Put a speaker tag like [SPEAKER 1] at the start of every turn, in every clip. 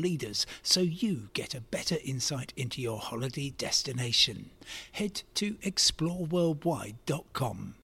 [SPEAKER 1] leaders so you get a better insight into your holiday destination. Head to exploreworldwide.com.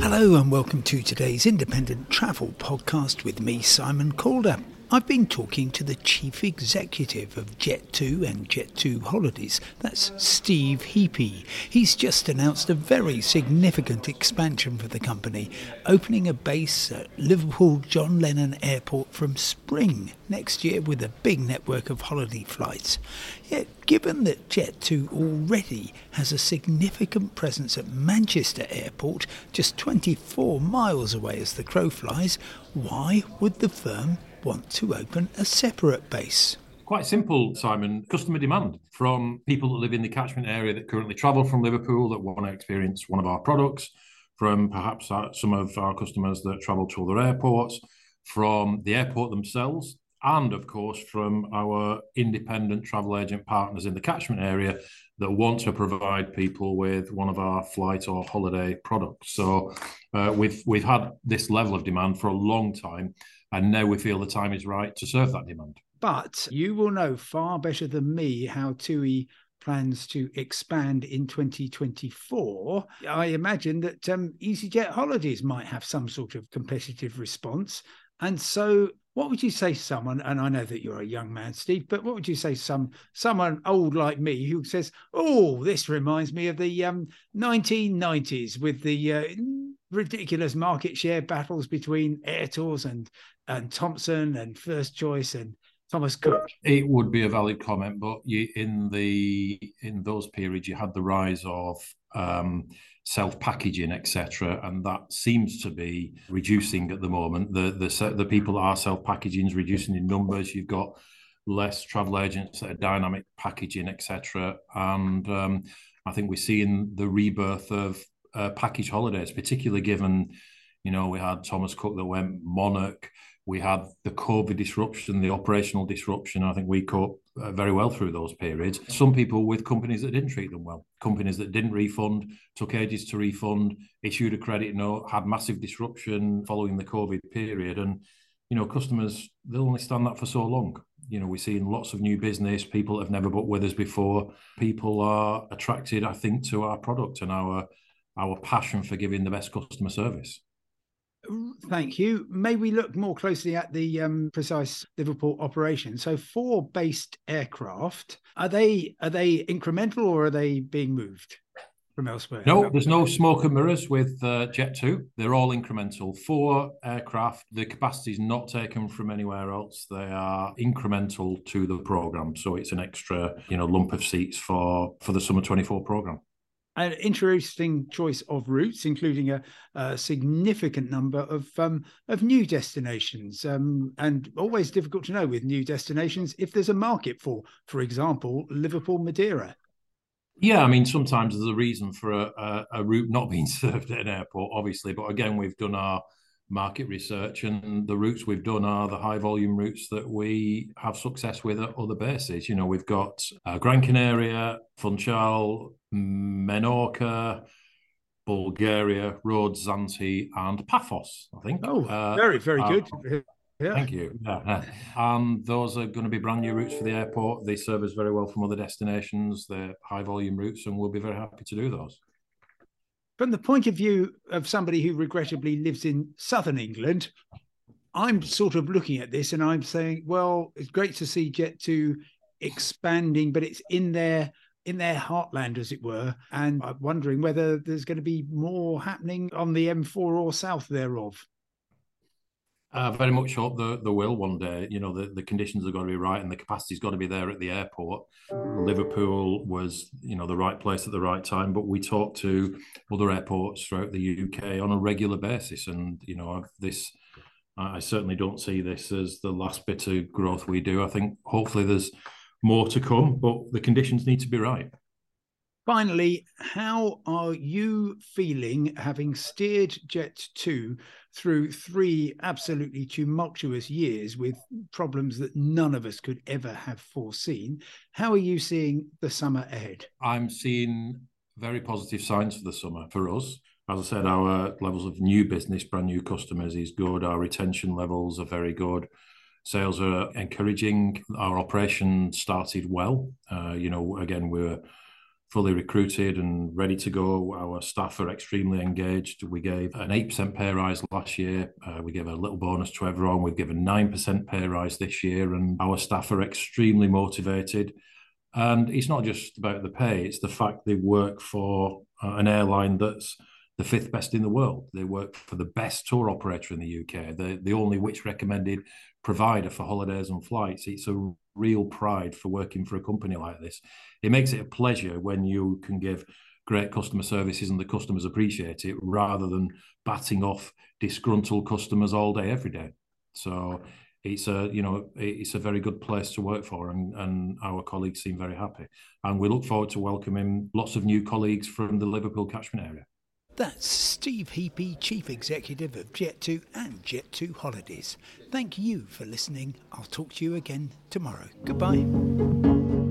[SPEAKER 1] Hello, and welcome to today's independent travel podcast with me, Simon Calder. I've been talking to the chief executive of Jet2 and Jet2 Holidays. That's Steve Heapy. He's just announced a very significant expansion for the company, opening a base at Liverpool John Lennon Airport from spring next year with a big network of holiday flights. Yet, given that Jet2 already has a significant presence at Manchester Airport, just 24 miles away as the crow flies, why would the firm want to open a separate base?
[SPEAKER 2] Quite simple, Simon. Customer demand from people that live in the catchment area that currently travel from Liverpool that want to experience one of our products, from perhaps uh, some of our customers that travel to other airports, from the airport themselves, and of course from our independent travel agent partners in the catchment area that want to provide people with one of our flight or holiday products. So uh, we've we've had this level of demand for a long time, and now we feel the time is right to serve that demand.
[SPEAKER 1] But you will know far better than me how TUI plans to expand in 2024. I imagine that um, EasyJet Holidays might have some sort of competitive response. And so what would you say someone and i know that you're a young man steve but what would you say some someone old like me who says oh this reminds me of the um, 1990s with the uh, ridiculous market share battles between Airtours and and Thomson and first choice and thomas cook?
[SPEAKER 2] it would be a valid comment but you in the in those periods you had the rise of um, self-packaging, etc., and that seems to be reducing at the moment. The the the people that are self-packaging is reducing in numbers. You've got less travel agents that are dynamic packaging, etc., and um, I think we're seeing the rebirth of uh, package holidays, particularly given, you know, we had Thomas Cook that went Monarch we had the COVID disruption, the operational disruption. I think we coped uh, very well through those periods. Some people with companies that didn't treat them well, companies that didn't refund, took ages to refund, issued a credit note, had massive disruption following the COVID period. And, you know, customers, they'll only stand that for so long. You know, we're seeing lots of new business, people that have never booked with us before. People are attracted, I think, to our product and our our passion for giving the best customer service.
[SPEAKER 1] Thank you. May we look more closely at the um, precise Liverpool operation? So, four based aircraft are they are they incremental or are they being moved from elsewhere?
[SPEAKER 2] No, there's no smoke and mirrors with uh, Jet2. They're all incremental. Four aircraft. The capacity is not taken from anywhere else. They are incremental to the program. So it's an extra, you know, lump of seats for for the summer 24 program
[SPEAKER 1] an interesting choice of routes, including a, a significant number of um, of new destinations, um, and always difficult to know with new destinations if there's a market for, for example, Liverpool Madeira.
[SPEAKER 2] Yeah, I mean, sometimes there's a reason for a, a, a route not being served at an airport, obviously, but again, we've done our market research and the routes we've done are the high volume routes that we have success with at other bases you know we've got uh, gran canaria funchal menorca bulgaria rhodes zante and paphos i think
[SPEAKER 1] oh uh, very very uh, good
[SPEAKER 2] yeah. Thank you. Yeah. And those are going to be brand new routes for the airport. They serve us very well from other destinations. They're high volume routes, and we'll be very happy to do those
[SPEAKER 1] from the point of view of somebody who regrettably lives in southern England, I'm sort of looking at this and I'm saying, well, it's great to see Jet2 expanding, but it's in their in their heartland, as it were. And I'm wondering whether there's going to be more happening on the M4 or south thereof.
[SPEAKER 2] I very much hope the the will one day. You know, the, the conditions have got to be right and the capacity's got to be there at the airport. Liverpool was, you know, the right place at the right time, but we talk to other airports throughout the UK on a regular basis, and you know, this I certainly don't see this as the last bit of growth we do. I think hopefully there's more to come, but the conditions need to be right.
[SPEAKER 1] Finally, how are you feeling having steered Jet 2 through three absolutely tumultuous years with problems that none of us could ever have foreseen? How are you seeing the summer ahead?
[SPEAKER 2] I'm seeing very positive signs for the summer for us. As I said, our levels of new business, brand new customers is good. Our retention levels are very good. Sales are encouraging. Our operation started well. Uh, you know, again, we're fully recruited and ready to go. Our staff are extremely engaged. We gave an 8% pay rise last year. Uh, we gave a little bonus to everyone. We've given 9% pay rise this year, and our staff are extremely motivated. And it's not just about the pay, it's the fact they work for uh, an airline that's the fifth best in the world. They work for the best tour operator in the UK, the, the only which recommended provider for holidays and flights. It's a real pride for working for a company like this. It makes it a pleasure when you can give great customer services and the customers appreciate it rather than batting off disgruntled customers all day, every day. So it's a you know it's a very good place to work for and, and our colleagues seem very happy and we look forward to welcoming lots of new colleagues from the liverpool catchment area
[SPEAKER 1] that's Steve Heapy, Chief Executive of Jet2 and Jet2 Holidays. Thank you for listening. I'll talk to you again tomorrow. Goodbye.